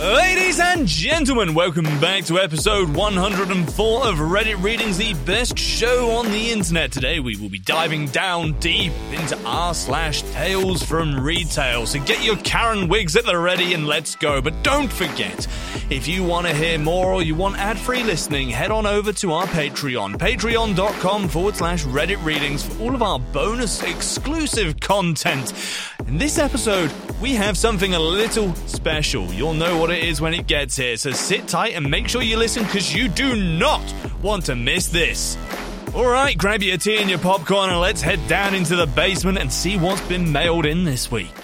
Ladies and gentlemen, welcome back to episode 104 of Reddit Readings, the best show on the internet. Today we will be diving down deep into r slash tales from retail. So get your Karen wigs at the ready and let's go. But don't forget, if you want to hear more or you want ad-free listening, head on over to our Patreon, patreon.com forward slash Reddit Readings for all of our bonus exclusive content. In this episode, we have something a little special. You'll know what it is when it gets here, so sit tight and make sure you listen because you do not want to miss this. Alright, grab your tea and your popcorn and let's head down into the basement and see what's been mailed in this week.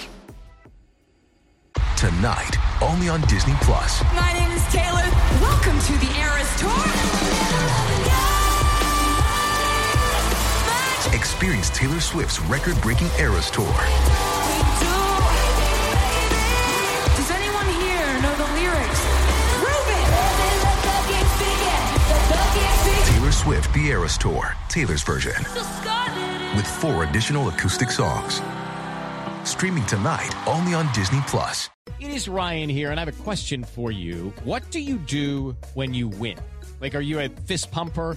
Tonight, only on Disney Plus. My name is Taylor. Welcome to the Eras Tour. Experience Taylor Swift's record breaking Eras Tour. The Eras Tour, Taylor's version, with four additional acoustic songs. Streaming tonight only on Disney Plus. It is Ryan here, and I have a question for you. What do you do when you win? Like, are you a fist pumper?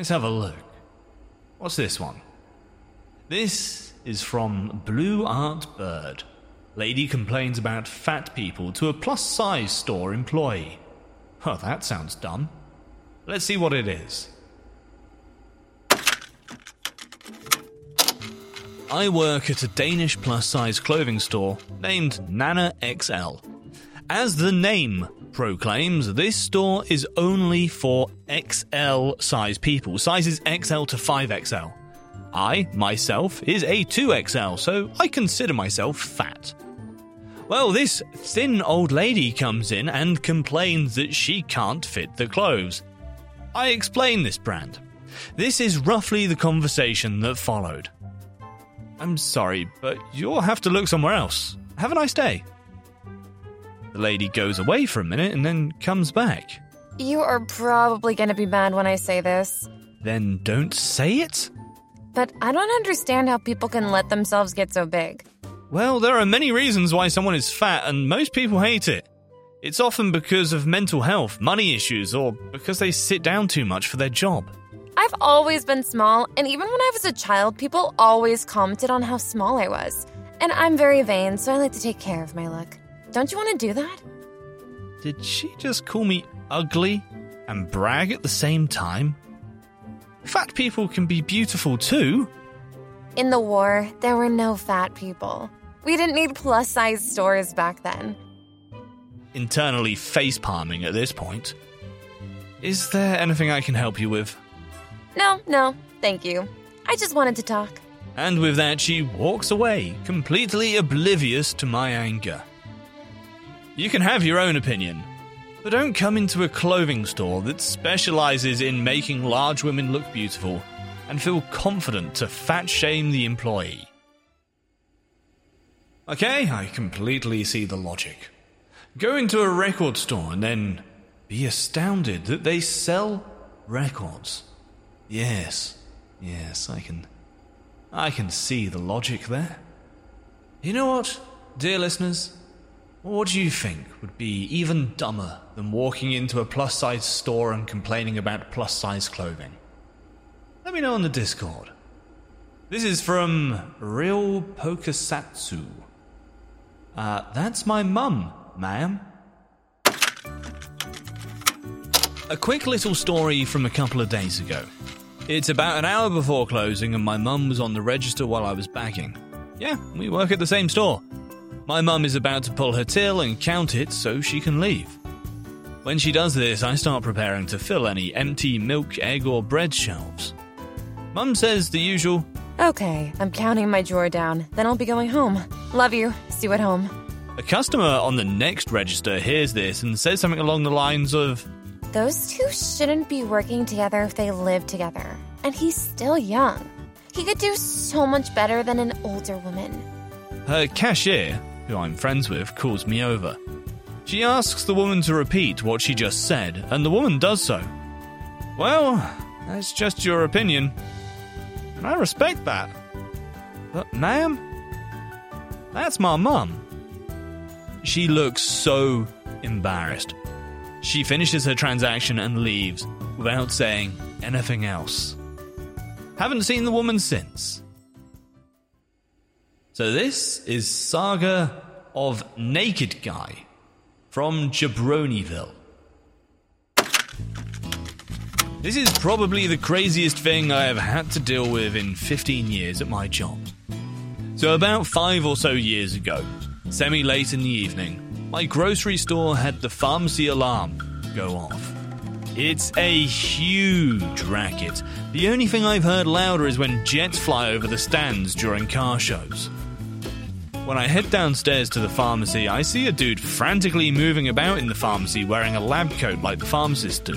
Let's have a look. What's this one? This is from Blue Art Bird. Lady complains about fat people to a plus size store employee. Oh, that sounds dumb. Let's see what it is. I work at a Danish plus size clothing store named Nana XL. As the name proclaims, this store is only for XL size people, sizes XL to 5XL. I, myself, is a 2XL, so I consider myself fat. Well, this thin old lady comes in and complains that she can't fit the clothes. I explain this brand. This is roughly the conversation that followed. I'm sorry, but you'll have to look somewhere else. Have a nice day. The lady goes away for a minute and then comes back. You are probably going to be mad when I say this, Then don't say it? but I don't understand how people can let themselves get so big. Well, there are many reasons why someone is fat, and most people hate it. It's often because of mental health, money issues, or because they sit down too much for their job. I've always been small, and even when I was a child, people always commented on how small I was. And I'm very vain, so I like to take care of my look. Don't you want to do that? Did she just call me ugly and brag at the same time? Fat people can be beautiful too. In the war, there were no fat people. We didn't need plus size stores back then. Internally face palming at this point. Is there anything I can help you with? No, no, thank you. I just wanted to talk. And with that, she walks away, completely oblivious to my anger. You can have your own opinion, but don't come into a clothing store that specializes in making large women look beautiful and feel confident to fat shame the employee. Okay, I completely see the logic. Go into a record store and then be astounded that they sell records. Yes, yes, I can. I can see the logic there. You know what, dear listeners? What do you think would be even dumber than walking into a plus size store and complaining about plus size clothing? Let me know on the Discord. This is from Real Pokesatsu. Uh, that's my mum, ma'am. A quick little story from a couple of days ago. It's about an hour before closing, and my mum was on the register while I was bagging. Yeah, we work at the same store. My mum is about to pull her till and count it so she can leave. When she does this, I start preparing to fill any empty milk, egg, or bread shelves. Mum says the usual, Okay, I'm counting my drawer down. Then I'll be going home. Love you. See you at home. A customer on the next register hears this and says something along the lines of, Those two shouldn't be working together if they live together. And he's still young. He could do so much better than an older woman. Her cashier, who I'm friends with, calls me over. She asks the woman to repeat what she just said, and the woman does so. Well, that's just your opinion. And I respect that. But, ma'am, that's my mum. She looks so embarrassed. She finishes her transaction and leaves without saying anything else. Haven't seen the woman since. So, this is Saga of Naked Guy from Jabronieville. This is probably the craziest thing I have had to deal with in 15 years at my job. So, about five or so years ago, semi late in the evening, my grocery store had the pharmacy alarm go off. It's a huge racket. The only thing I've heard louder is when jets fly over the stands during car shows. When I head downstairs to the pharmacy, I see a dude frantically moving about in the pharmacy wearing a lab coat like the pharmacists do.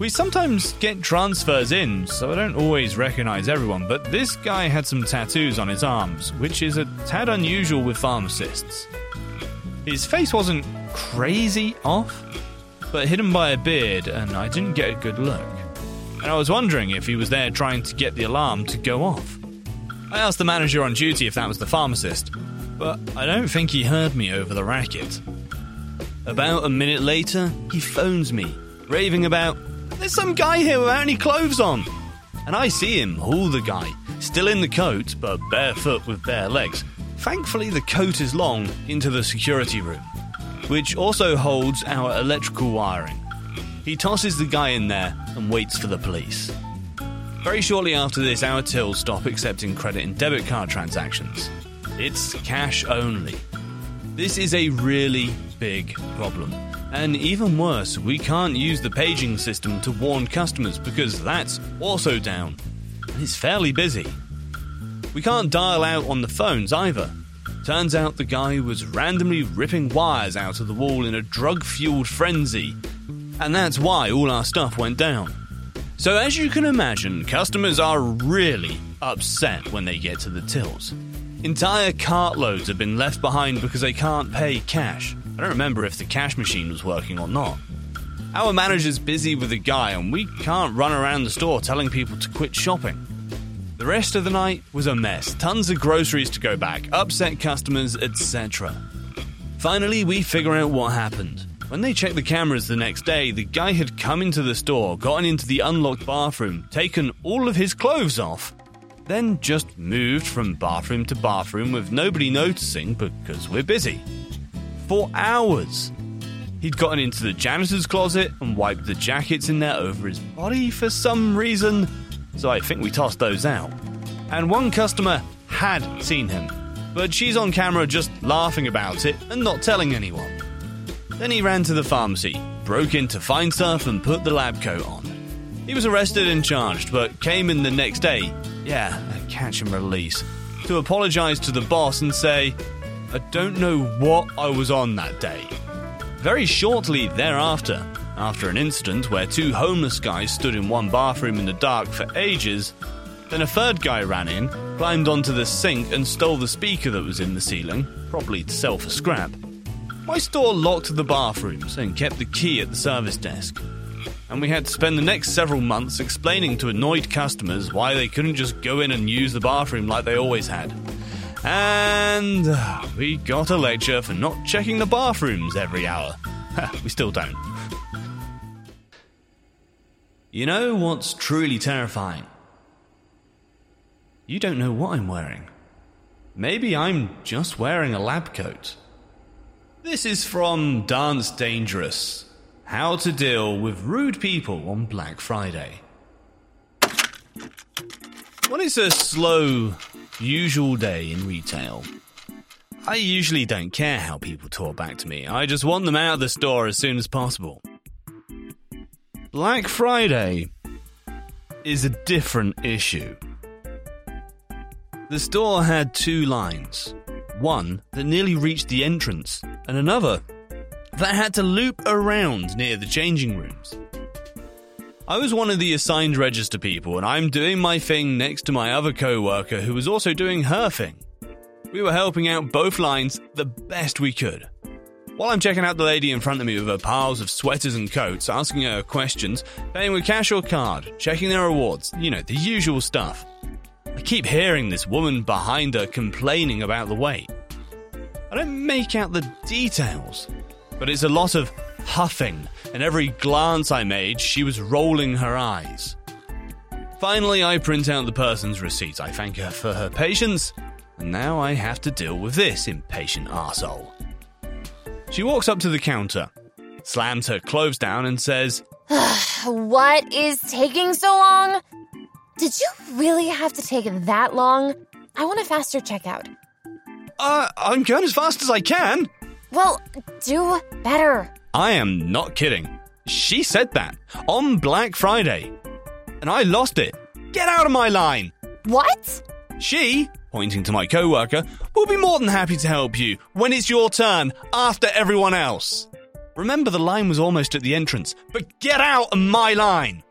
We sometimes get transfers in, so I don't always recognize everyone, but this guy had some tattoos on his arms, which is a tad unusual with pharmacists. His face wasn't crazy off, but hidden by a beard, and I didn't get a good look. And I was wondering if he was there trying to get the alarm to go off. I asked the manager on duty if that was the pharmacist, but I don't think he heard me over the racket. About a minute later, he phones me, raving about, There's some guy here without any clothes on! And I see him haul the guy, still in the coat, but barefoot with bare legs. Thankfully, the coat is long, into the security room, which also holds our electrical wiring. He tosses the guy in there and waits for the police. Very shortly after this, our tills stop accepting credit and debit card transactions. It's cash only. This is a really big problem. And even worse, we can't use the paging system to warn customers because that's also down. And it's fairly busy. We can't dial out on the phones either. Turns out the guy was randomly ripping wires out of the wall in a drug fueled frenzy. And that's why all our stuff went down. So, as you can imagine, customers are really upset when they get to the tills. Entire cartloads have been left behind because they can't pay cash. I don't remember if the cash machine was working or not. Our manager's busy with a guy, and we can't run around the store telling people to quit shopping. The rest of the night was a mess tons of groceries to go back, upset customers, etc. Finally, we figure out what happened. When they checked the cameras the next day, the guy had come into the store, gotten into the unlocked bathroom, taken all of his clothes off, then just moved from bathroom to bathroom with nobody noticing because we're busy. For hours. He'd gotten into the janitor's closet and wiped the jackets in there over his body for some reason, so I think we tossed those out. And one customer had seen him, but she's on camera just laughing about it and not telling anyone. Then he ran to the pharmacy, broke in to find stuff, and put the lab coat on. He was arrested and charged, but came in the next day, yeah, a catch and release, to apologise to the boss and say, I don't know what I was on that day. Very shortly thereafter, after an incident where two homeless guys stood in one bathroom in the dark for ages, then a third guy ran in, climbed onto the sink, and stole the speaker that was in the ceiling, probably to sell for scrap. My store locked the bathrooms and kept the key at the service desk. And we had to spend the next several months explaining to annoyed customers why they couldn't just go in and use the bathroom like they always had. And uh, we got a lecture for not checking the bathrooms every hour. we still don't. You know what's truly terrifying? You don't know what I'm wearing. Maybe I'm just wearing a lab coat. This is from Dance Dangerous How to Deal with Rude People on Black Friday. When it's a slow, usual day in retail, I usually don't care how people talk back to me. I just want them out of the store as soon as possible. Black Friday is a different issue. The store had two lines. One that nearly reached the entrance, and another that had to loop around near the changing rooms. I was one of the assigned register people, and I'm doing my thing next to my other co worker who was also doing her thing. We were helping out both lines the best we could. While I'm checking out the lady in front of me with her piles of sweaters and coats, asking her questions, paying with cash or card, checking their rewards, you know, the usual stuff. I keep hearing this woman behind her complaining about the wait. I don't make out the details, but it's a lot of huffing, and every glance I made, she was rolling her eyes. Finally, I print out the person's receipt. I thank her for her patience, and now I have to deal with this impatient arsehole. She walks up to the counter, slams her clothes down, and says, What is taking so long? Did you really have to take that long? I want a faster checkout. Uh, I'm going as fast as I can. Well, do better. I am not kidding. She said that on Black Friday. And I lost it. Get out of my line. What? She, pointing to my coworker, will be more than happy to help you when it's your turn after everyone else. Remember, the line was almost at the entrance, but get out of my line.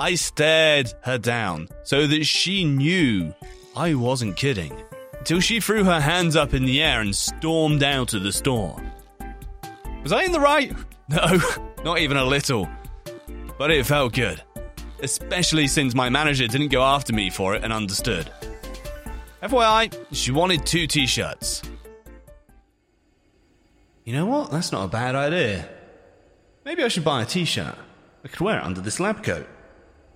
I stared her down so that she knew I wasn't kidding till she threw her hands up in the air and stormed out of the store. Was I in the right? No, not even a little. But it felt good, especially since my manager didn't go after me for it and understood. FYI, she wanted two t shirts. You know what? That's not a bad idea. Maybe I should buy a t shirt. I could wear it under this lab coat.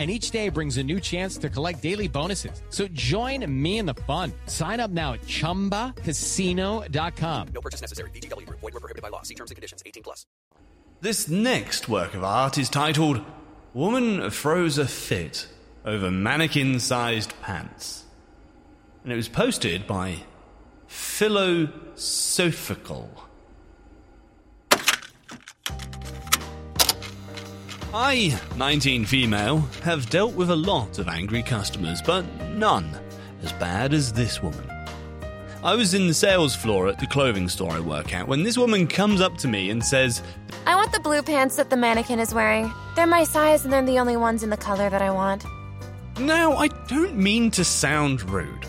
and each day brings a new chance to collect daily bonuses. So join me in the fun. Sign up now at ChumbaCasino.com. No purchase necessary. VGW Group. Void were prohibited by law. See terms and conditions. 18 plus. This next work of art is titled Woman Throws a Fit Over Mannequin Sized Pants. And it was posted by Philosophical. I, 19 female, have dealt with a lot of angry customers, but none as bad as this woman. I was in the sales floor at the clothing store I work at when this woman comes up to me and says, I want the blue pants that the mannequin is wearing. They're my size and they're the only ones in the color that I want. Now, I don't mean to sound rude,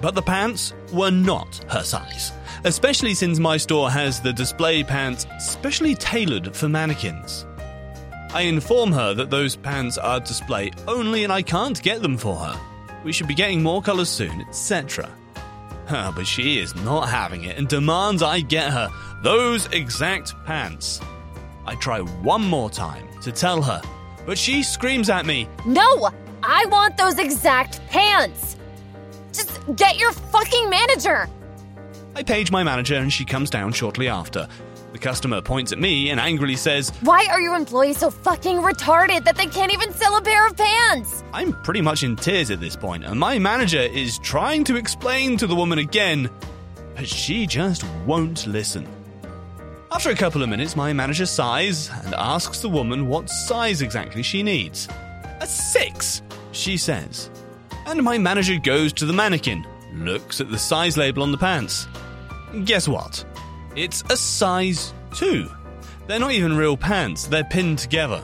but the pants were not her size, especially since my store has the display pants specially tailored for mannequins. I inform her that those pants are display only and I can't get them for her. We should be getting more colours soon, etc. but she is not having it and demands I get her those exact pants. I try one more time to tell her, but she screams at me, No! I want those exact pants! Just get your fucking manager! I page my manager and she comes down shortly after. The customer points at me and angrily says, Why are your employees so fucking retarded that they can't even sell a pair of pants? I'm pretty much in tears at this point, and my manager is trying to explain to the woman again, but she just won't listen. After a couple of minutes, my manager sighs and asks the woman what size exactly she needs. A six, she says. And my manager goes to the mannequin, looks at the size label on the pants. Guess what? It's a size 2. They're not even real pants, they're pinned together.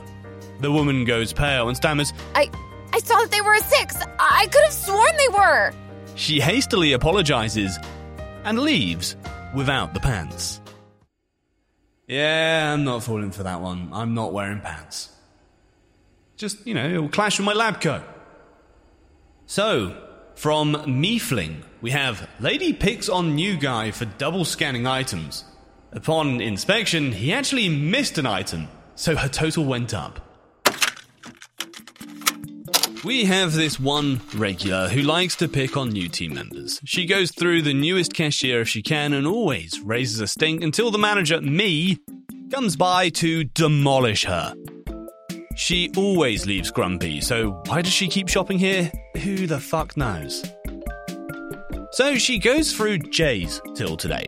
The woman goes pale and stammers, I I saw that they were a six. I could have sworn they were. She hastily apologizes and leaves without the pants. Yeah, I'm not falling for that one. I'm not wearing pants. Just, you know, it'll clash with my lab coat. So, from Miefling, we have Lady picks on new guy for double scanning items. Upon inspection, he actually missed an item, so her total went up. We have this one regular who likes to pick on new team members. She goes through the newest cashier if she can and always raises a stink until the manager, me, comes by to demolish her. She always leaves grumpy, so why does she keep shopping here? Who the fuck knows? So she goes through Jay's till today.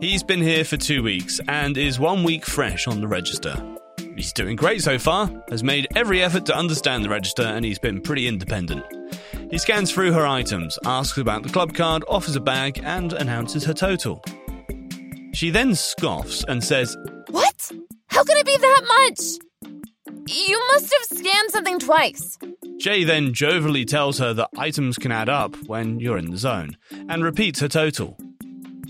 He's been here for two weeks and is one week fresh on the register. He's doing great so far, has made every effort to understand the register, and he's been pretty independent. He scans through her items, asks about the club card, offers a bag, and announces her total. She then scoffs and says, What? How can it be that much? You must have scanned something twice. Jay then jovially tells her that items can add up when you're in the zone, and repeats her total.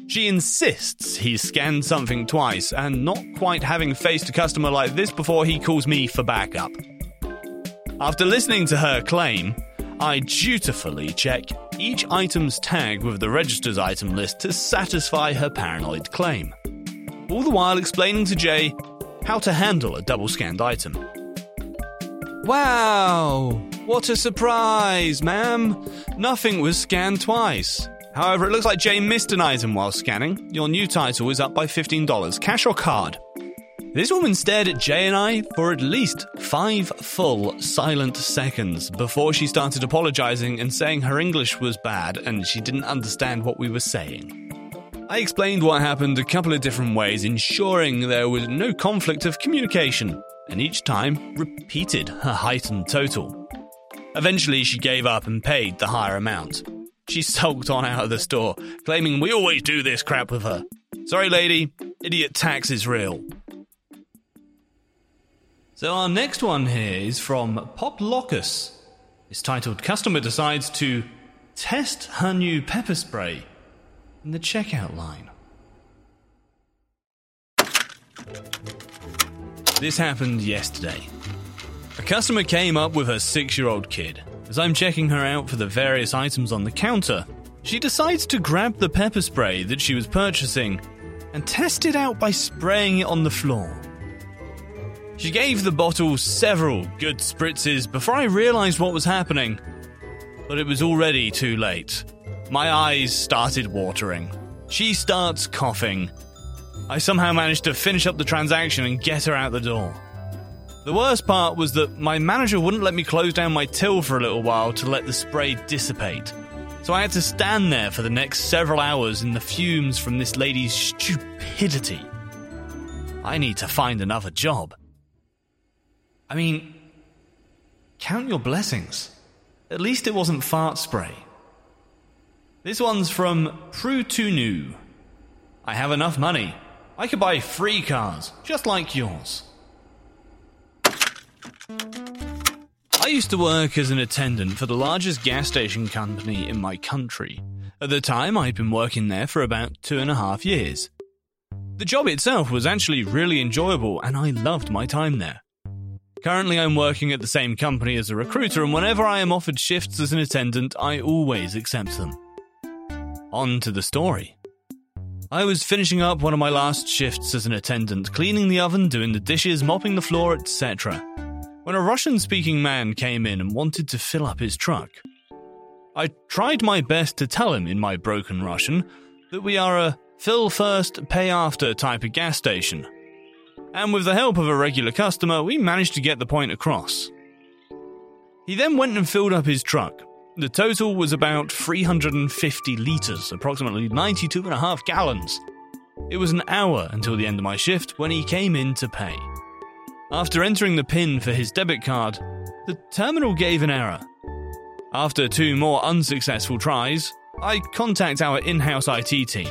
She insists he's scanned something twice, and not quite having faced a customer like this before, he calls me for backup. After listening to her claim, I dutifully check each item's tag with the register's item list to satisfy her paranoid claim. All the while explaining to Jay how to handle a double scanned item. Wow! What a surprise, ma'am! Nothing was scanned twice. However, it looks like Jay missed an item while scanning. Your new title is up by $15. Cash or card? This woman stared at Jay and I for at least five full silent seconds before she started apologizing and saying her English was bad and she didn't understand what we were saying. I explained what happened a couple of different ways, ensuring there was no conflict of communication, and each time repeated her heightened total. Eventually, she gave up and paid the higher amount. She sulked on out of the store, claiming we always do this crap with her. Sorry, lady, idiot tax is real. So, our next one here is from Pop Locus. It's titled Customer Decides to Test Her New Pepper Spray in the checkout line. This happened yesterday. A customer came up with her six year old kid. As I'm checking her out for the various items on the counter, she decides to grab the pepper spray that she was purchasing and test it out by spraying it on the floor. She gave the bottle several good spritzes before I realized what was happening, but it was already too late. My eyes started watering. She starts coughing. I somehow managed to finish up the transaction and get her out the door. The worst part was that my manager wouldn't let me close down my till for a little while to let the spray dissipate. So I had to stand there for the next several hours in the fumes from this lady's stupidity. I need to find another job. I mean, count your blessings. At least it wasn't fart spray. This one's from Prutunu. I have enough money. I could buy free cars, just like yours. I used to work as an attendant for the largest gas station company in my country. At the time, I'd been working there for about two and a half years. The job itself was actually really enjoyable, and I loved my time there. Currently, I'm working at the same company as a recruiter, and whenever I am offered shifts as an attendant, I always accept them. On to the story. I was finishing up one of my last shifts as an attendant, cleaning the oven, doing the dishes, mopping the floor, etc., when a Russian speaking man came in and wanted to fill up his truck. I tried my best to tell him in my broken Russian that we are a fill first, pay after type of gas station. And with the help of a regular customer, we managed to get the point across. He then went and filled up his truck, the total was about 350 litres, approximately 92 and a half gallons. It was an hour until the end of my shift when he came in to pay. After entering the PIN for his debit card, the terminal gave an error. After two more unsuccessful tries, I contact our in house IT team.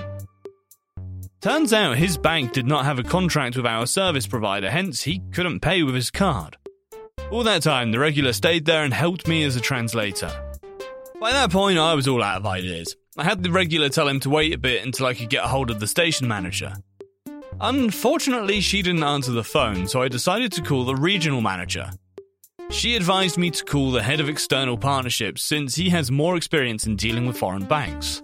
Turns out his bank did not have a contract with our service provider, hence, he couldn't pay with his card. All that time, the regular stayed there and helped me as a translator. By that point, I was all out of ideas. I had the regular tell him to wait a bit until I could get a hold of the station manager. Unfortunately, she didn't answer the phone, so I decided to call the regional manager. She advised me to call the head of external partnerships since he has more experience in dealing with foreign banks.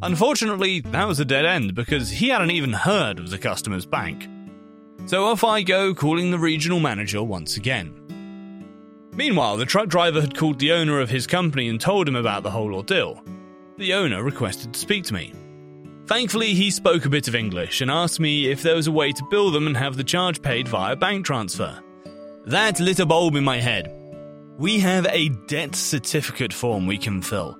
Unfortunately, that was a dead end because he hadn't even heard of the customer's bank. So off I go calling the regional manager once again. Meanwhile, the truck driver had called the owner of his company and told him about the whole ordeal. The owner requested to speak to me. Thankfully, he spoke a bit of English and asked me if there was a way to bill them and have the charge paid via bank transfer. That lit a bulb in my head. We have a debt certificate form we can fill,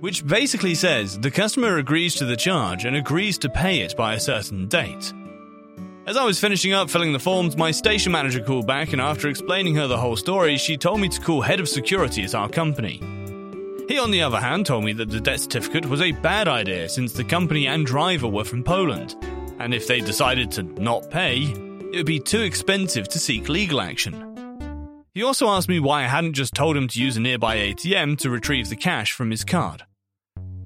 which basically says the customer agrees to the charge and agrees to pay it by a certain date. As I was finishing up filling the forms, my station manager called back, and after explaining her the whole story, she told me to call head of security at our company. He, on the other hand, told me that the debt certificate was a bad idea since the company and driver were from Poland, and if they decided to not pay, it would be too expensive to seek legal action. He also asked me why I hadn't just told him to use a nearby ATM to retrieve the cash from his card.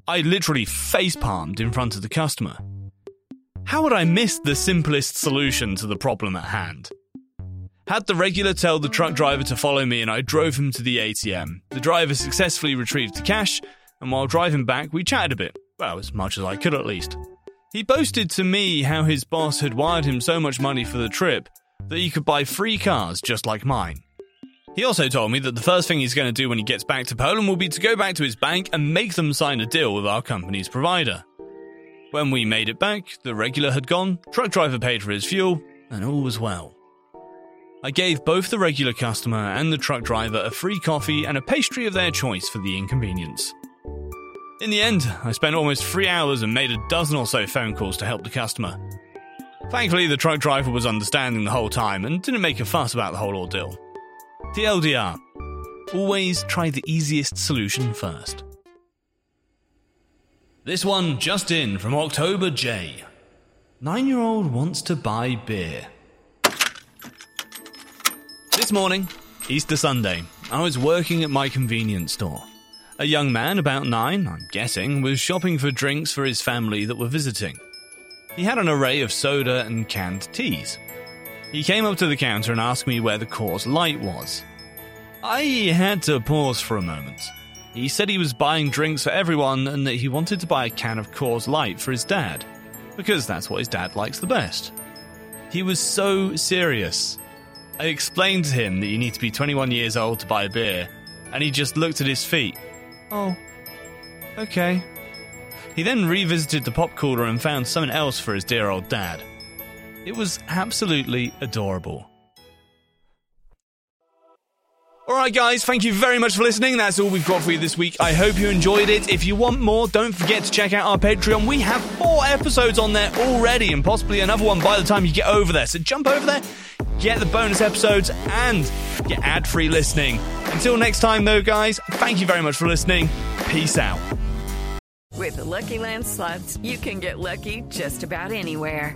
I literally face palmed in front of the customer. How would I miss the simplest solution to the problem at hand? Had the regular tell the truck driver to follow me and I drove him to the ATM. The driver successfully retrieved the cash, and while driving back, we chatted a bit. Well, as much as I could at least. He boasted to me how his boss had wired him so much money for the trip that he could buy free cars just like mine. He also told me that the first thing he's going to do when he gets back to Poland will be to go back to his bank and make them sign a deal with our company's provider. When we made it back, the regular had gone, truck driver paid for his fuel, and all was well. I gave both the regular customer and the truck driver a free coffee and a pastry of their choice for the inconvenience. In the end, I spent almost three hours and made a dozen or so phone calls to help the customer. Thankfully, the truck driver was understanding the whole time and didn't make a fuss about the whole ordeal. TL;DR. always try the easiest solution first. This one just in from October J. Nine year old wants to buy beer. This morning, Easter Sunday, I was working at my convenience store. A young man, about nine, I'm guessing, was shopping for drinks for his family that were visiting. He had an array of soda and canned teas. He came up to the counter and asked me where the Coors Light was. I had to pause for a moment. He said he was buying drinks for everyone and that he wanted to buy a can of Coors Light for his dad, because that's what his dad likes the best. He was so serious. I explained to him that you need to be 21 years old to buy a beer, and he just looked at his feet. Oh, okay. He then revisited the pop cooler and found something else for his dear old dad. It was absolutely adorable. Alright, guys, thank you very much for listening. That's all we've got for you this week. I hope you enjoyed it. If you want more, don't forget to check out our Patreon. We have four episodes on there already, and possibly another one by the time you get over there. So jump over there, get the bonus episodes, and get ad free listening. Until next time, though, guys, thank you very much for listening. Peace out. With the Lucky Land slots, you can get lucky just about anywhere.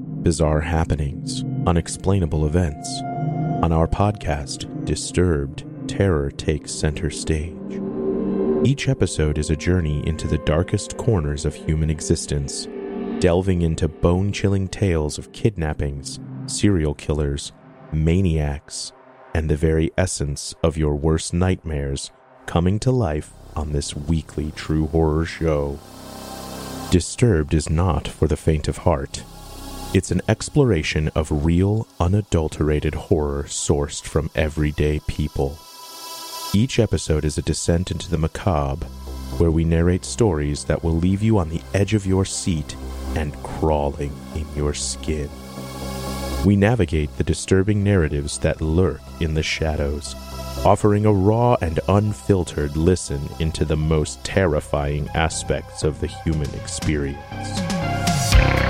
bizarre happenings, unexplainable events. On our podcast, Disturbed, terror takes center stage. Each episode is a journey into the darkest corners of human existence, delving into bone chilling tales of kidnappings, serial killers, maniacs, and the very essence of your worst nightmares coming to life on this weekly true horror show. Disturbed is not for the faint of heart. It's an exploration of real, unadulterated horror sourced from everyday people. Each episode is a descent into the macabre, where we narrate stories that will leave you on the edge of your seat and crawling in your skin. We navigate the disturbing narratives that lurk in the shadows, offering a raw and unfiltered listen into the most terrifying aspects of the human experience.